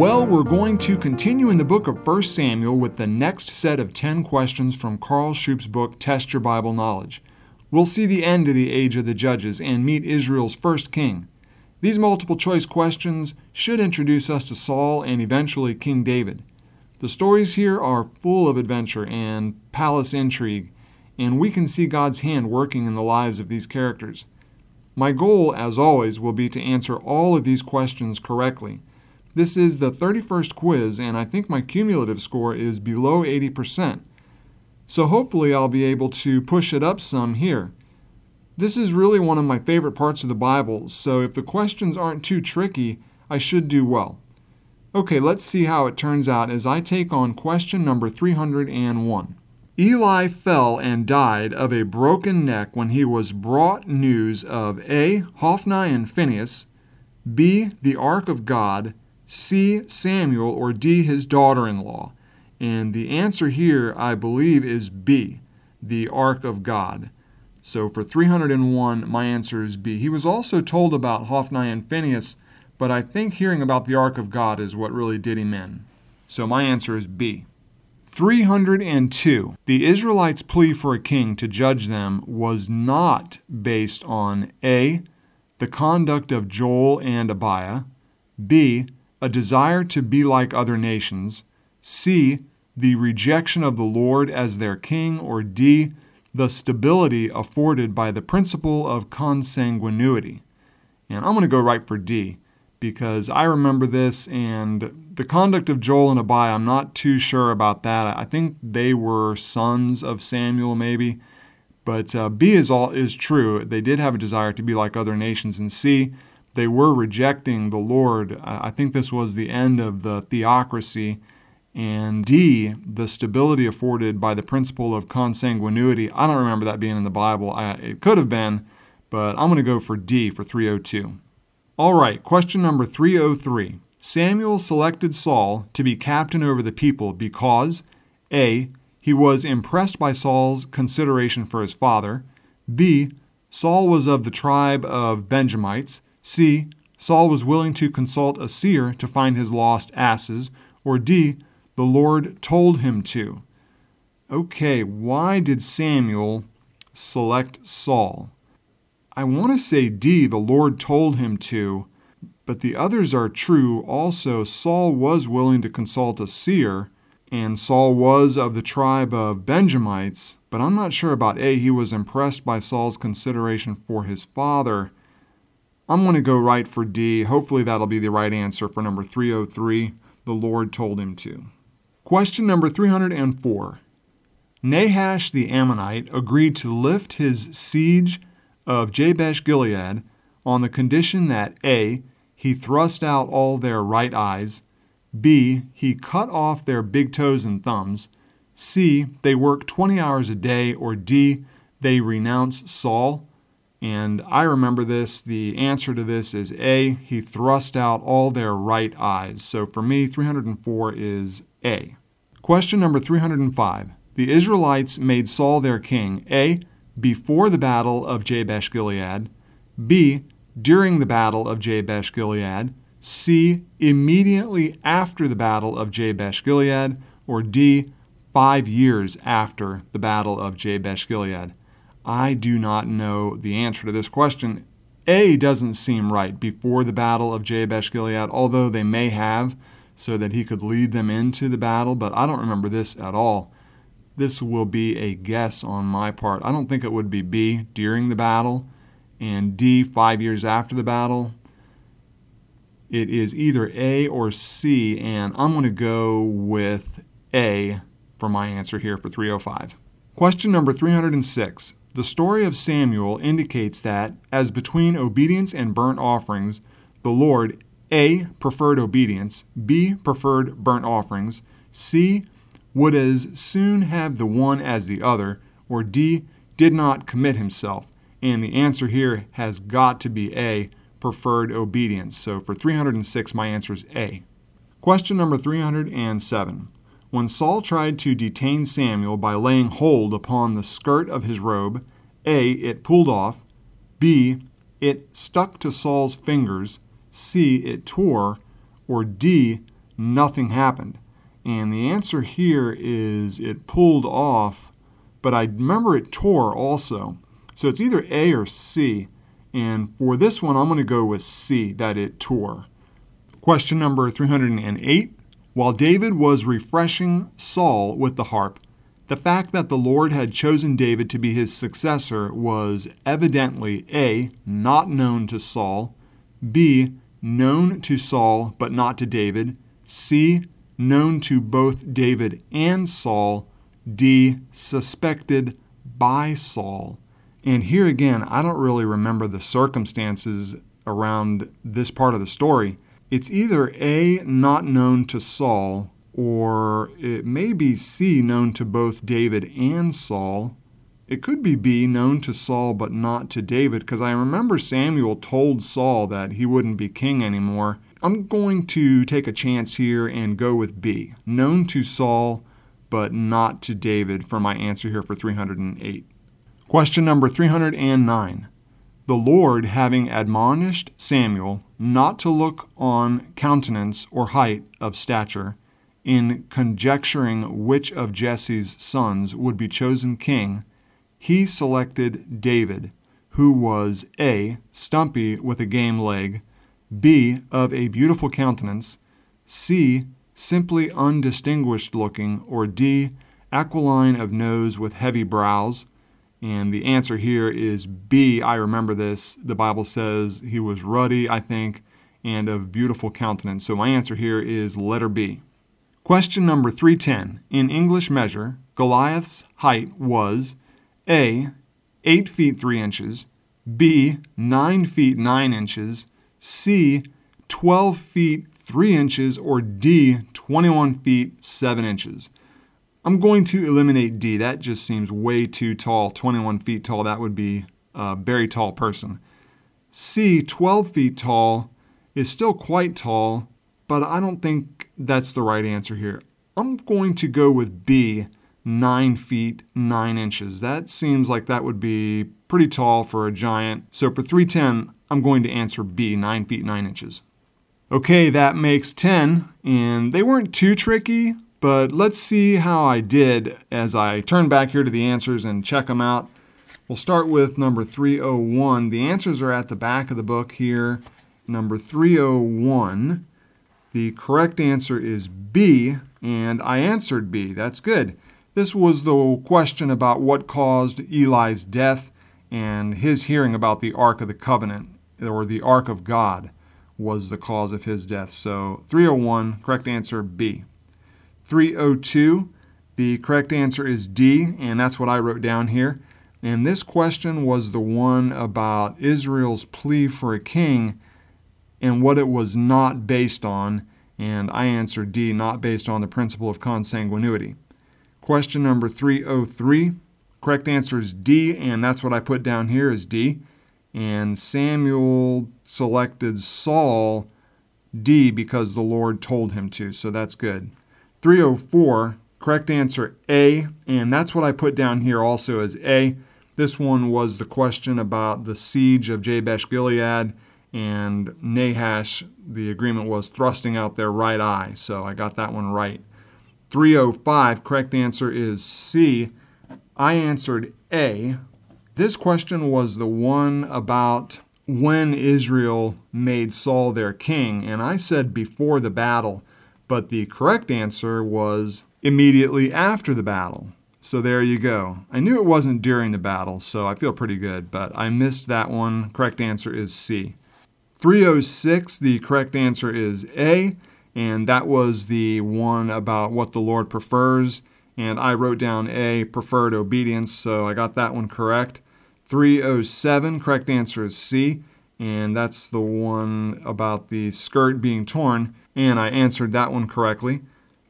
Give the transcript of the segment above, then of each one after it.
Well, we're going to continue in the book of 1 Samuel with the next set of 10 questions from Carl Shoup's book, Test Your Bible Knowledge. We'll see the end of the age of the judges and meet Israel's first king. These multiple choice questions should introduce us to Saul and eventually King David. The stories here are full of adventure and palace intrigue, and we can see God's hand working in the lives of these characters. My goal, as always, will be to answer all of these questions correctly. This is the 31st quiz, and I think my cumulative score is below 80%. So hopefully I'll be able to push it up some here. This is really one of my favorite parts of the Bible, so if the questions aren't too tricky, I should do well. Okay, let's see how it turns out as I take on question number 301. Eli fell and died of a broken neck when he was brought news of A. Hophni and Phinehas, B. The Ark of God, C. Samuel, or D. His daughter in law? And the answer here, I believe, is B. The Ark of God. So for 301, my answer is B. He was also told about Hophni and Phinehas, but I think hearing about the Ark of God is what really did him in. So my answer is B. 302. The Israelites' plea for a king to judge them was not based on A. The conduct of Joel and Abiah, B a desire to be like other nations, C, the rejection of the Lord as their king, or D, the stability afforded by the principle of consanguinity. And I'm going to go right for D because I remember this and the conduct of Joel and Abiah, I'm not too sure about that. I think they were sons of Samuel, maybe. But uh, B is all is true. They did have a desire to be like other nations, and C, they were rejecting the Lord. I think this was the end of the theocracy. And D, the stability afforded by the principle of consanguinity. I don't remember that being in the Bible. I, it could have been, but I'm going to go for D for 302. All right, question number 303. Samuel selected Saul to be captain over the people because A. He was impressed by Saul's consideration for his father. B. Saul was of the tribe of Benjamites. C. Saul was willing to consult a seer to find his lost asses. Or D. The Lord told him to. Okay, why did Samuel select Saul? I want to say D. The Lord told him to, but the others are true. Also, Saul was willing to consult a seer, and Saul was of the tribe of Benjamites, but I'm not sure about A. He was impressed by Saul's consideration for his father. I'm going to go right for D. Hopefully, that'll be the right answer for number 303. The Lord told him to. Question number 304. Nahash the Ammonite agreed to lift his siege of Jabesh Gilead on the condition that A. He thrust out all their right eyes, B. He cut off their big toes and thumbs, C. They work 20 hours a day, or D. They renounce Saul. And I remember this. The answer to this is A. He thrust out all their right eyes. So for me, 304 is A. Question number 305. The Israelites made Saul their king A. Before the battle of Jabesh Gilead, B. During the battle of Jabesh Gilead, C. Immediately after the battle of Jabesh Gilead, or D. Five years after the battle of Jabesh Gilead. I do not know the answer to this question. A doesn't seem right before the battle of Jabesh Gilead, although they may have, so that he could lead them into the battle, but I don't remember this at all. This will be a guess on my part. I don't think it would be B during the battle and D five years after the battle. It is either A or C, and I'm going to go with A for my answer here for 305. Question number 306. The story of Samuel indicates that, as between obedience and burnt offerings, the Lord A. preferred obedience, B. preferred burnt offerings, C. would as soon have the one as the other, or D. did not commit himself. And the answer here has got to be A. preferred obedience. So for 306, my answer is A. Question number 307. When Saul tried to detain Samuel by laying hold upon the skirt of his robe, A. It pulled off, B. It stuck to Saul's fingers, C. It tore, or D. nothing happened. And the answer here is it pulled off, but I remember it tore also. So it's either A or C. And for this one, I'm going to go with C, that it tore. Question number 308. While David was refreshing Saul with the harp, the fact that the Lord had chosen David to be his successor was evidently A. not known to Saul, B. known to Saul but not to David, C. known to both David and Saul, D. suspected by Saul. And here again, I don't really remember the circumstances around this part of the story. It's either A, not known to Saul, or it may be C, known to both David and Saul. It could be B, known to Saul but not to David, because I remember Samuel told Saul that he wouldn't be king anymore. I'm going to take a chance here and go with B, known to Saul but not to David, for my answer here for 308. Question number 309. The Lord having admonished Samuel not to look on countenance or height of stature, in conjecturing which of Jesse's sons would be chosen king, he selected David, who was A. stumpy with a game leg, B. of a beautiful countenance, C. simply undistinguished looking, or D. aquiline of nose with heavy brows, and the answer here is B. I remember this. The Bible says he was ruddy, I think, and of beautiful countenance. So my answer here is letter B. Question number 310. In English measure, Goliath's height was A. 8 feet 3 inches, B. 9 feet 9 inches, C. 12 feet 3 inches, or D. 21 feet 7 inches. I'm going to eliminate D. That just seems way too tall. 21 feet tall, that would be a very tall person. C, 12 feet tall, is still quite tall, but I don't think that's the right answer here. I'm going to go with B, 9 feet 9 inches. That seems like that would be pretty tall for a giant. So for 310, I'm going to answer B, 9 feet 9 inches. Okay, that makes 10, and they weren't too tricky. But let's see how I did as I turn back here to the answers and check them out. We'll start with number 301. The answers are at the back of the book here. Number 301. The correct answer is B, and I answered B. That's good. This was the question about what caused Eli's death and his hearing about the Ark of the Covenant, or the Ark of God, was the cause of his death. So 301, correct answer B. 302. The correct answer is D, and that's what I wrote down here. And this question was the one about Israel's plea for a king and what it was not based on. And I answered D, not based on the principle of consanguinity. Question number 303. Correct answer is D, and that's what I put down here is D. And Samuel selected Saul D because the Lord told him to, so that's good. 304, correct answer A, and that's what I put down here also as A. This one was the question about the siege of Jabesh Gilead, and Nahash, the agreement was thrusting out their right eye, so I got that one right. 305, correct answer is C. I answered A. This question was the one about when Israel made Saul their king, and I said before the battle. But the correct answer was immediately after the battle. So there you go. I knew it wasn't during the battle, so I feel pretty good, but I missed that one. Correct answer is C. 306, the correct answer is A, and that was the one about what the Lord prefers. And I wrote down A, preferred obedience, so I got that one correct. 307, correct answer is C, and that's the one about the skirt being torn and I answered that one correctly.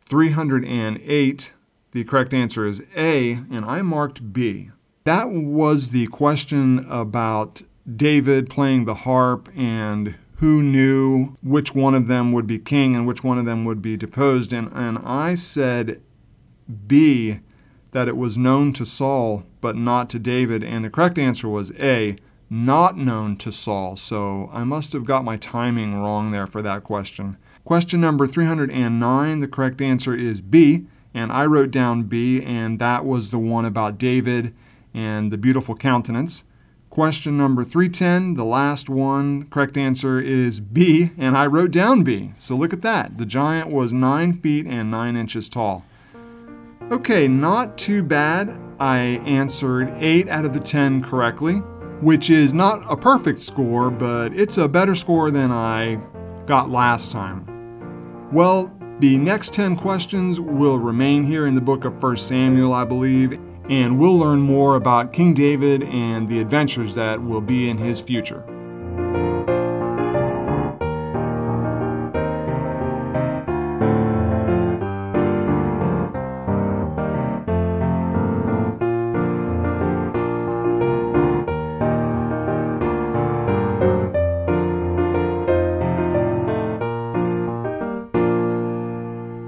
308, the correct answer is A, and I marked B. That was the question about David playing the harp and who knew which one of them would be king and which one of them would be deposed. And, and I said B, that it was known to Saul but not to David. And the correct answer was A, not known to Saul. So I must have got my timing wrong there for that question. Question number 309, the correct answer is B. And I wrote down B, and that was the one about David and the beautiful countenance. Question number 310, the last one, correct answer is B, and I wrote down B. So look at that. The giant was 9 feet and 9 inches tall. Okay, not too bad. I answered 8 out of the 10 correctly, which is not a perfect score, but it's a better score than I got last time. Well, the next 10 questions will remain here in the book of 1 Samuel, I believe, and we'll learn more about King David and the adventures that will be in his future.